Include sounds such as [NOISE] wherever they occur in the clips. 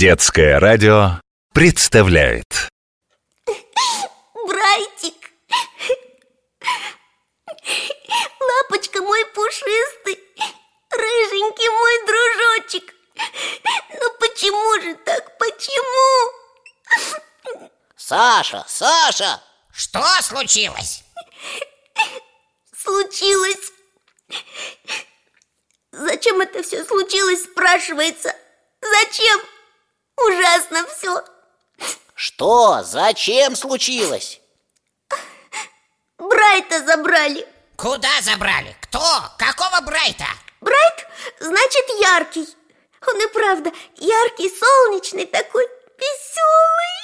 Детское радио представляет Брайтик Лапочка мой пушистый Рыженький мой дружочек Ну почему же так, почему? Саша, Саша! Что случилось? Случилось Зачем это все случилось, спрашивается Зачем? Ужасно все Что? Зачем случилось? Брайта забрали Куда забрали? Кто? Какого Брайта? Брайт значит яркий Он и правда яркий, солнечный такой, веселый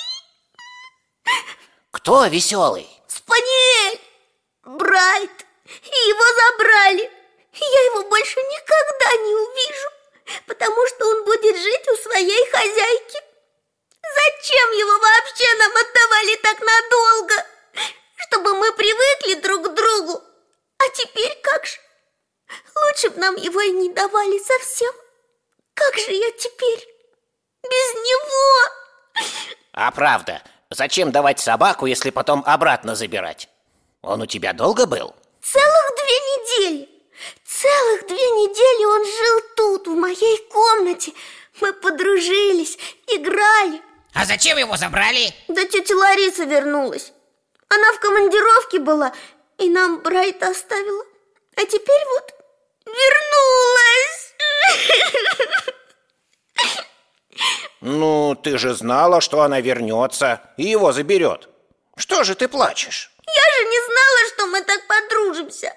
Кто веселый? Спаниель! Брайт! И его забрали Я его больше никогда не увижу Потому что он будет жить у своей хозяйки Зачем его вообще нам отдавали так надолго? Чтобы мы привыкли друг к другу А теперь как же? Лучше бы нам его и не давали совсем Как же я теперь без него? А правда, зачем давать собаку, если потом обратно забирать? Он у тебя долго был? Целых две недели Целых две недели он жил тут, в моей комнате. Мы подружились, играли. А зачем его забрали? Да тетя Лариса вернулась. Она в командировке была И нам Брайт оставила. А теперь вот вернулась. Ну, ты же знала, что она вернется и его заберет. Что же ты плачешь? Я же не знала, что мы так подружимся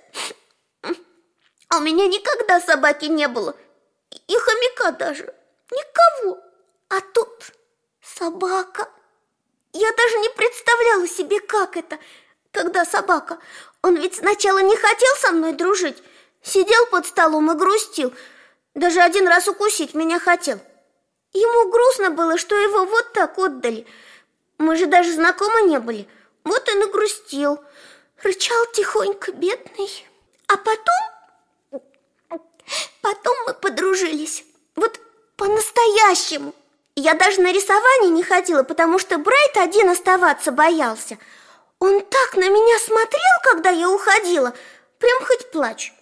А у меня никогда собаки не было. И хомяка даже. Никого. А тут собака. Я даже не представляла себе, как это Когда собака. Он ведь сначала не хотел со мной дружить. Сидел под столом и грустил. Даже один раз укусить меня хотел. Ему грустно было, что его вот так отдали. Мы же даже знакомы не были. Вот и грустил. Рычал тихонько, бедный. А потом Потом мы подружились. Вот по-настоящему. Я даже на рисование не ходила Потому что Брайт один оставаться боялся. Он так на меня смотрел, когда я уходила. Прям хоть плачь.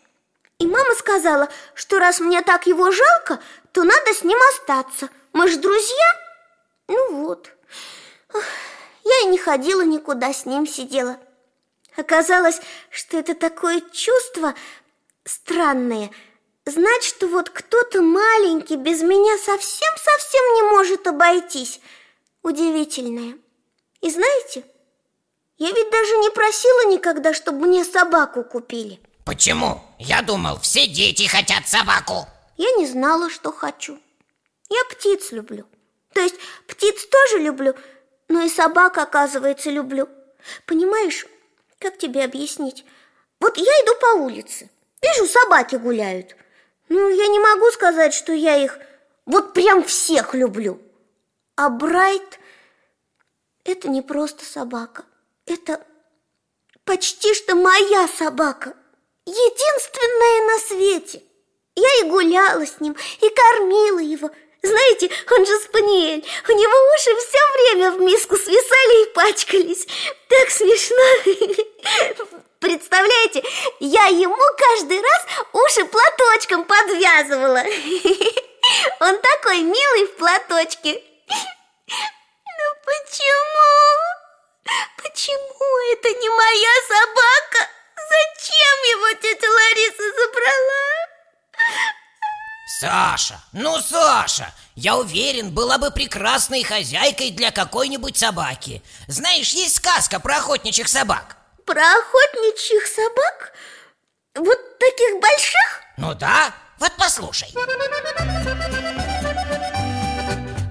И мама сказала, что раз мне так его жалко То надо с ним остаться. Мы же друзья. Ну вот. Я и не ходила никуда, с ним сидела. Оказалось, что это такое чувство странное Знать, что вот кто-то маленький без меня совсем-совсем не может обойтись. Удивительное. И знаете, я ведь даже не просила никогда, чтобы мне собаку купили. Почему? Я думал, все дети хотят собаку. Я не знала, что хочу. Я птиц люблю. То есть птиц тоже люблю, но и собак, оказывается, люблю. Понимаешь, как тебе объяснить? Вот я иду по улице, вижу, собаки гуляют. Ну, я не могу сказать, что я их вот прям всех люблю. А Брайт – это не просто собака. Это почти что моя собака. Единственная на свете. Я и гуляла с ним, и кормила его – знаете, он же спаниель. У него уши все время в миску свисали и пачкались. Так смешно. [LAUGHS] Представляете, я ему каждый раз уши платочком подвязывала. [LAUGHS] Он такой милый в платочке. Ну почему? Почему это не моя собака? Зачем его тетя Лариса забрала? Саша, ну Саша, я уверен, была бы прекрасной хозяйкой для какой-нибудь собаки. Знаешь, есть сказка про охотничьих собак? Про охотничьих собак? Вот таких больших? Ну да, вот послушай.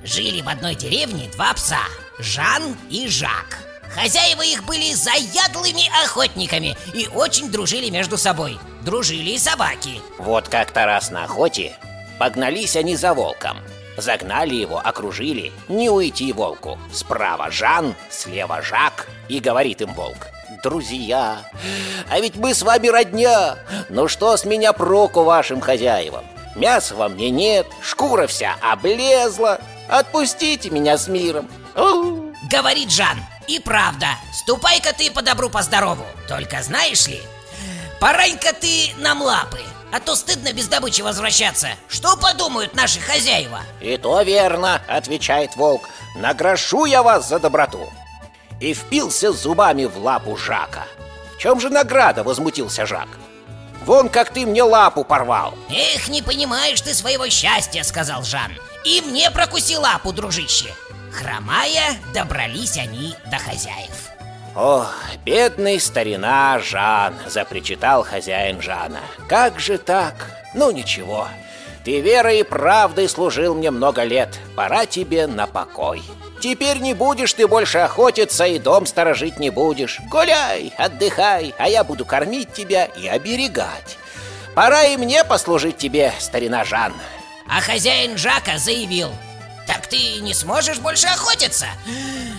Жили в одной деревне два пса, Жан и Жак. Хозяева их были заядлыми охотниками и очень дружили между собой. Дружили и собаки. Вот как-то раз на охоте Погнались они за волком. Загнали его, окружили. Не уйти волку. Справа Жан, слева Жак И говорит им волк. Друзья, а ведь мы с вами родня. Ну что с меня проку вашим хозяевам? Мяса во мне нет, шкура вся облезла. Отпустите меня с миром. Говорит Жан, и правда, ступай-ка ты по добру, по здорову. Только знаешь ли, порань-ка ты нам лапы, а то стыдно без добычи возвращаться. Что подумают наши хозяева? И то верно, отвечает волк. Награшу я вас за доброту. И впился зубами в лапу Жака. В чем же награда, возмутился Жак. Вон как ты мне лапу порвал. Эх, не понимаешь ты своего счастья, сказал Жан. И мне прокуси лапу, дружище. Хромая, добрались они до хозяев. О, бедный старина Жан, запричитал хозяин Жана. Как же так? Ну ничего. Ты верой и правдой служил мне много лет. Пора тебе на покой. Теперь не будешь ты больше охотиться и дом сторожить не будешь. Гуляй, отдыхай, а я буду кормить тебя и оберегать. Пора и мне послужить тебе, старина Жан. А хозяин Жака заявил Ты не сможешь больше охотиться?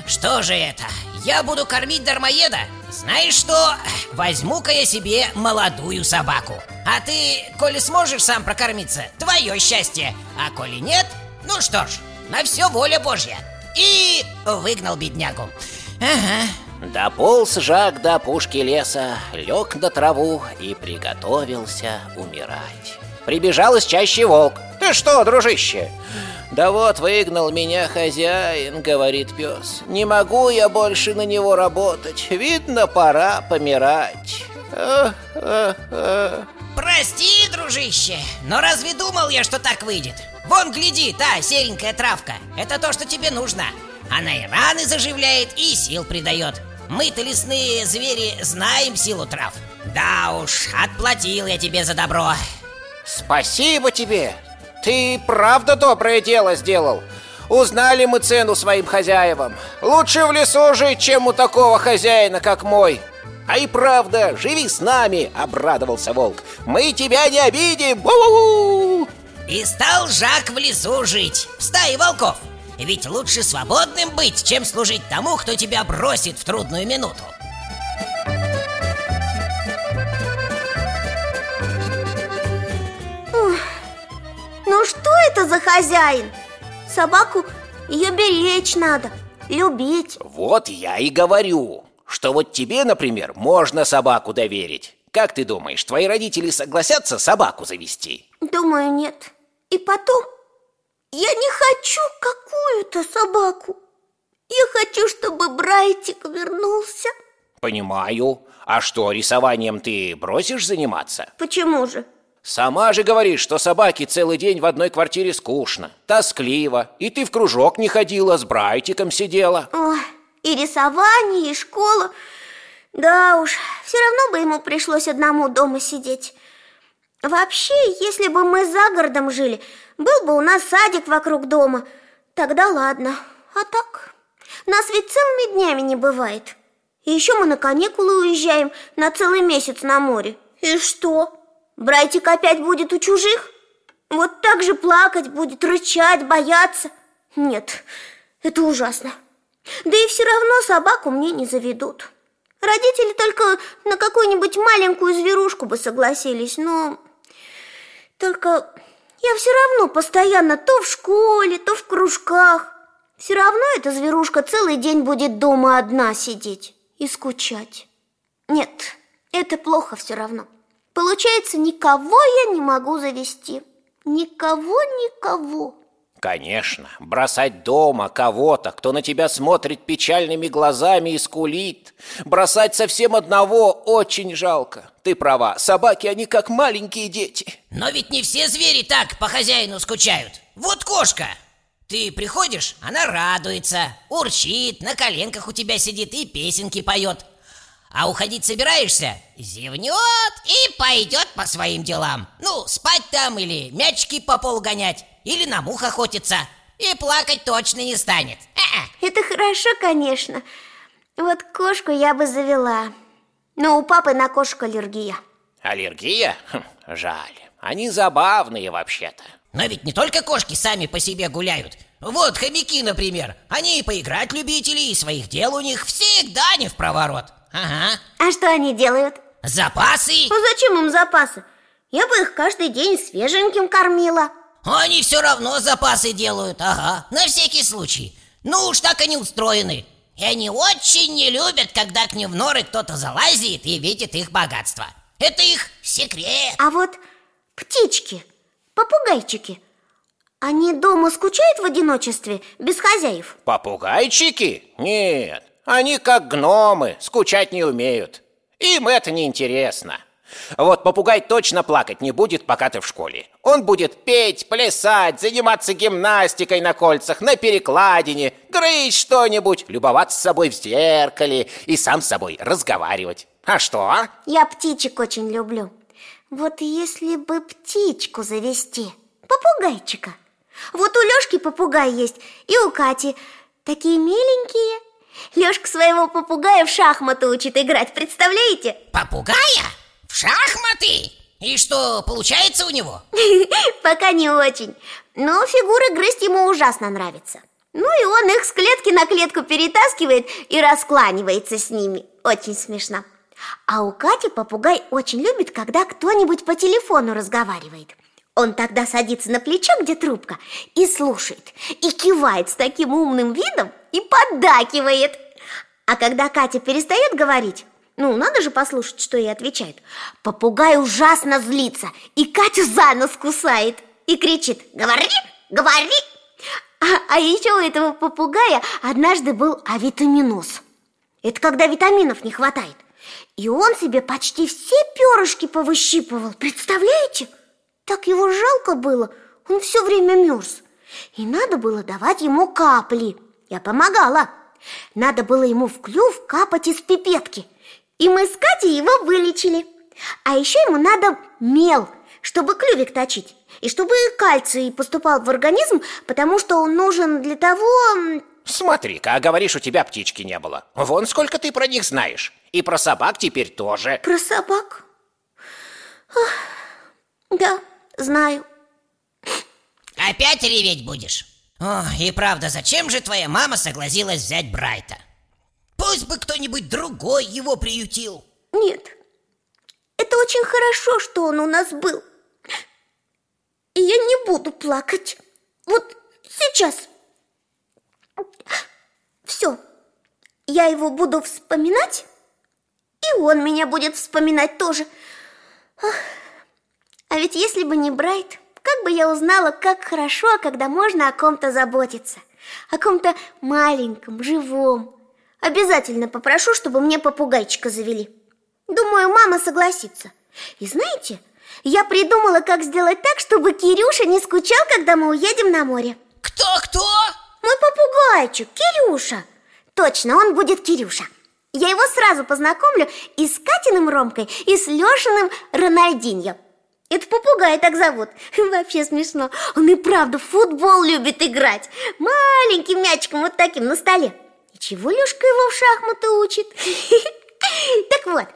Что же это? Я буду кормить дармоеда? Знаешь что? Возьму-ка я себе молодую собаку А ты, коли сможешь сам прокормиться, твое счастье А коли нет, ну что ж, на все воля Божья И выгнал беднягу Ага, Дополз Жак до опушки леса, лег на траву и приготовился умирать. Прибежал из чащи волк. «Ты что, дружище?» «Да вот выгнал меня хозяин», — говорит пес. «Не могу я больше на него работать. Видно, пора помирать». Прости, дружище, но разве думал я, что так выйдет? Вон, гляди, та серенькая травка Это то, что тебе нужно Она и раны заживляет, и сил придает Мы-то лесные звери знаем силу трав Да уж, отплатил я тебе за добро Спасибо тебе! Ты правда доброе дело сделал. Узнали мы цену своим хозяевам. Лучше в лесу жить, чем у такого хозяина, как мой. А и правда, живи с нами, обрадовался волк. Мы тебя не обидим. Бу-бу-бу! И стал Жак в лесу жить, в стае волков Ведь лучше свободным быть, чем служить тому, кто тебя бросит в трудную минуту хозяин? Собаку ее беречь надо, любить Вот я и говорю, что вот тебе, например, можно собаку доверить. Как ты думаешь, твои родители согласятся собаку завести? Думаю, нет И потом, я не хочу какую-то собаку Я хочу, чтобы Брайтик вернулся Понимаю. А что, рисованием ты бросишь заниматься? Почему же? Сама же говоришь, что собаке целый день в одной квартире скучно, тоскливо. И ты в кружок не ходила, с Брайтиком сидела. Ой, и рисование, и школа Да уж, все равно бы ему пришлось одному дома сидеть Вообще, если бы мы за городом жили, был бы у нас садик вокруг дома Тогда ладно, а так, нас ведь целыми днями не бывает И еще мы на каникулы уезжаем на целый месяц на море И что? Братик опять будет у чужих? Вот так же плакать будет, рычать, бояться? Нет, это ужасно. Да и все равно собаку мне не заведут. Родители только на какую-нибудь маленькую зверушку бы согласились, но... Только я все равно постоянно то в школе, то в кружках. Все равно эта зверушка целый день будет дома одна сидеть и скучать. Нет, это плохо все равно Получается, никого я не могу завести Никого, никого Конечно, бросать дома кого-то, кто на тебя смотрит печальными глазами и скулит. Бросать совсем одного очень жалко. Ты права, собаки, они как маленькие дети. Но ведь не все звери так по хозяину скучают Вот кошка Ты приходишь, она радуется, урчит, на коленках у тебя сидит и песенки поет А уходить собираешься, зевнет и пойдет по своим делам. Ну, спать там или мячики по полу гонять Или на мух охотиться. И плакать точно не станет. Э-э. Это хорошо, конечно. Вот кошку я бы завела. Но у папы на кошку аллергия. Аллергия? Хм, жаль. Они забавные вообще-то. Но ведь не только кошки сами по себе гуляют. Вот хомяки, например. Они и поиграть любители, и своих дел у них всегда не в проворот Ага. А что они делают? Запасы? А зачем им запасы? Я бы их каждый день свеженьким кормила. Они все равно запасы делают, ага, на всякий случай. Ну уж так они устроены. И они очень не любят, когда к ним в норы кто-то залазит и видит их богатство. Это их секрет. А вот птички, попугайчики Они дома скучают в одиночестве, без хозяев? Попугайчики? Нет, они как гномы, скучать не умеют Им это не интересно вот попугай точно плакать не будет, пока ты в школе. Он будет петь, плясать, заниматься гимнастикой на кольцах, на перекладине, грызть что-нибудь, любоваться собой в зеркале и сам с собой разговаривать. А что? Я птичек очень люблю. Вот если бы птичку завести, попугайчика. Вот у Лёшки попугай есть, и у Кати. Такие миленькие. Лёшка своего попугая в шахматы учит играть, представляете? Попугая? В шахматы? И что, получается у него? [LAUGHS] Пока не очень Но фигуры грызть ему ужасно нравится Ну и он их с клетки на клетку перетаскивает и раскланивается с ними Очень смешно А у Кати попугай очень любит, когда кто-нибудь по телефону разговаривает он тогда садится на плечо, где трубка, и слушает, и кивает с таким умным видом, и поддакивает. А когда Катя перестает говорить, ну, надо же послушать, что ей отвечает. Попугай ужасно злится И Катю за нос кусает И кричит Говори, говори! А, а еще у этого попугая однажды был авитаминоз. Это когда витаминов не хватает. И он себе почти все перышки повыщипывал Представляете? Так его жалко было Он все время мерз. И надо было давать ему капли Я помогала. Надо было ему в клюв капать из пипетки – и мы с Катей его вылечили. А еще ему надо мел, чтобы клювик точить. И чтобы кальций поступал в организм Потому что он нужен для того... Смотри-ка, а говоришь, у тебя птички не было. Вон сколько ты про них знаешь. И про собак теперь тоже. Про собак? Ах, да, знаю. Опять реветь будешь? О, и правда, зачем же твоя мама согласилась взять Брайта? Пусть бы кто-нибудь другой его приютил. Нет, это очень хорошо, что он у нас был. И я не буду плакать. Вот сейчас. Все, я его буду вспоминать И он меня будет вспоминать тоже. А ведь если бы не Брайт, как бы я узнала, как хорошо, когда можно о ком-то заботиться О ком-то маленьком, живом Обязательно попрошу, чтобы мне попугайчика завели. Думаю, мама согласится. И знаете, я придумала, как сделать так, чтобы Кирюша не скучал, когда мы уедем на море. Кто-кто? Мой попугайчик, Кирюша. Точно, он будет Кирюша. Я его сразу познакомлю и с Катиным Ромкой, и с Лешиным Рональдиньо. Это попугай так зовут. [LAUGHS] Вообще смешно. Он и правда в футбол любит играть. Маленьким мячиком вот таким на столе. И чего Лешка его в шахматы учит? [LAUGHS] Так вот,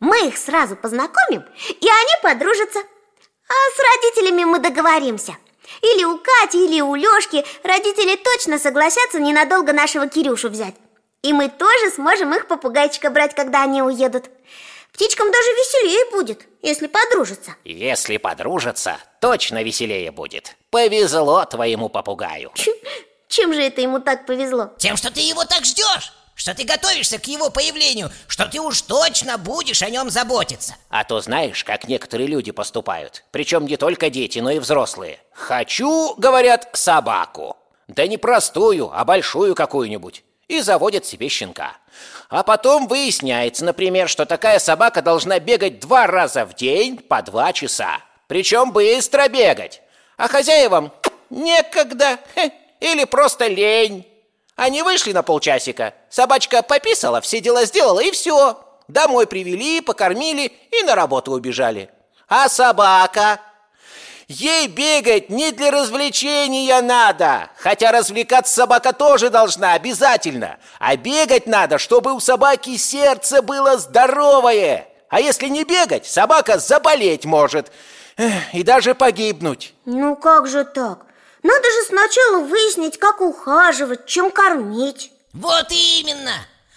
мы их сразу познакомим, и они подружатся А с родителями мы договоримся Или у Кати, или у Лешки Родители точно согласятся ненадолго нашего Кирюшу взять И мы тоже сможем их попугайчика брать, когда они уедут Птичкам даже веселее будет, если подружатся Если подружатся, точно веселее будет Повезло твоему попугаю чем же это ему так повезло? Тем, что ты его так ждешь что ты готовишься к его появлению, что ты уж точно будешь о нем заботиться. А то знаешь, как некоторые люди поступают, причем не только дети, но и взрослые. Хочу, говорят, собаку. Да не простую, а большую какую-нибудь. И заводят себе щенка. А потом выясняется, например, что такая собака должна бегать два раза в день по два часа. Причем быстро бегать. А хозяевам некогда. Или просто лень. Они вышли на полчасика, собачка пописала, все дела сделала и все. Домой привели, покормили и на работу убежали. А собака? Ей бегать не для развлечения надо, хотя развлекаться собака тоже должна, обязательно. А бегать надо, чтобы у собаки сердце было здоровое. А если не бегать, собака заболеть может и даже погибнуть. Ну как же так? Надо же сначала выяснить, как ухаживать, чем кормить Вот именно!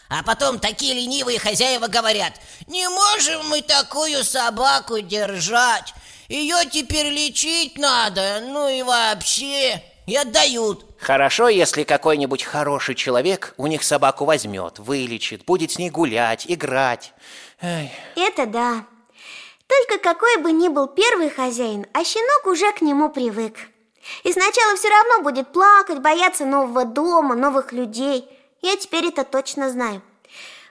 А потом такие ленивые хозяева говорят Не можем мы такую собаку держать Ее теперь лечить надо, ну и вообще И отдают Хорошо, если какой-нибудь хороший человек у них собаку возьмет, вылечит, будет с ней гулять, играть. Эй. Это да. Только какой бы ни был первый хозяин, а щенок уже к нему привык. И сначала все равно будет плакать, бояться нового дома, новых людей. Я теперь это точно знаю.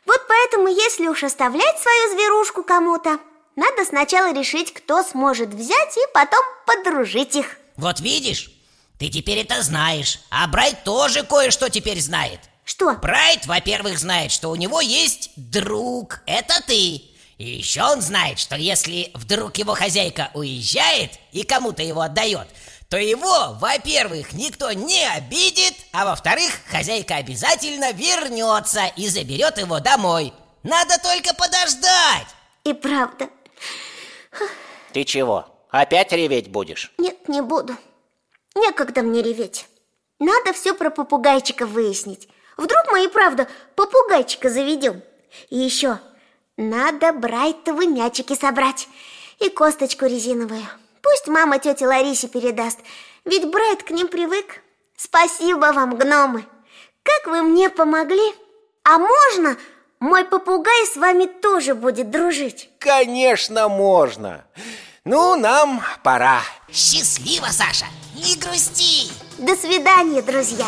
Вот поэтому, если уж оставлять свою зверушку кому-то, надо сначала решить, кто сможет взять и потом подружить их. Вот видишь, ты теперь это знаешь, а Брайт тоже кое-что теперь знает. Что? Брайт, во-первых, знает, что у него есть друг, это ты. И еще он знает, что если вдруг его хозяйка уезжает и кому-то его отдает, то его, во-первых, никто не обидит, а во-вторых, хозяйка обязательно вернется и заберет его домой. Надо только подождать. И правда. Ты чего, опять реветь будешь? Нет, не буду. Некогда мне реветь. Надо все про попугайчика выяснить. Вдруг мы и правда попугайчика заведем. И еще, надо брайтовы мячики собрать и косточку резиновую. Пусть мама тете Ларисе передаст, ведь Брайт к ним привык. Спасибо вам, гномы. Как вы мне помогли? А можно мой попугай с вами тоже будет дружить? Конечно, можно. Ну, нам пора. Счастливо, Саша, не грусти. До свидания, друзья.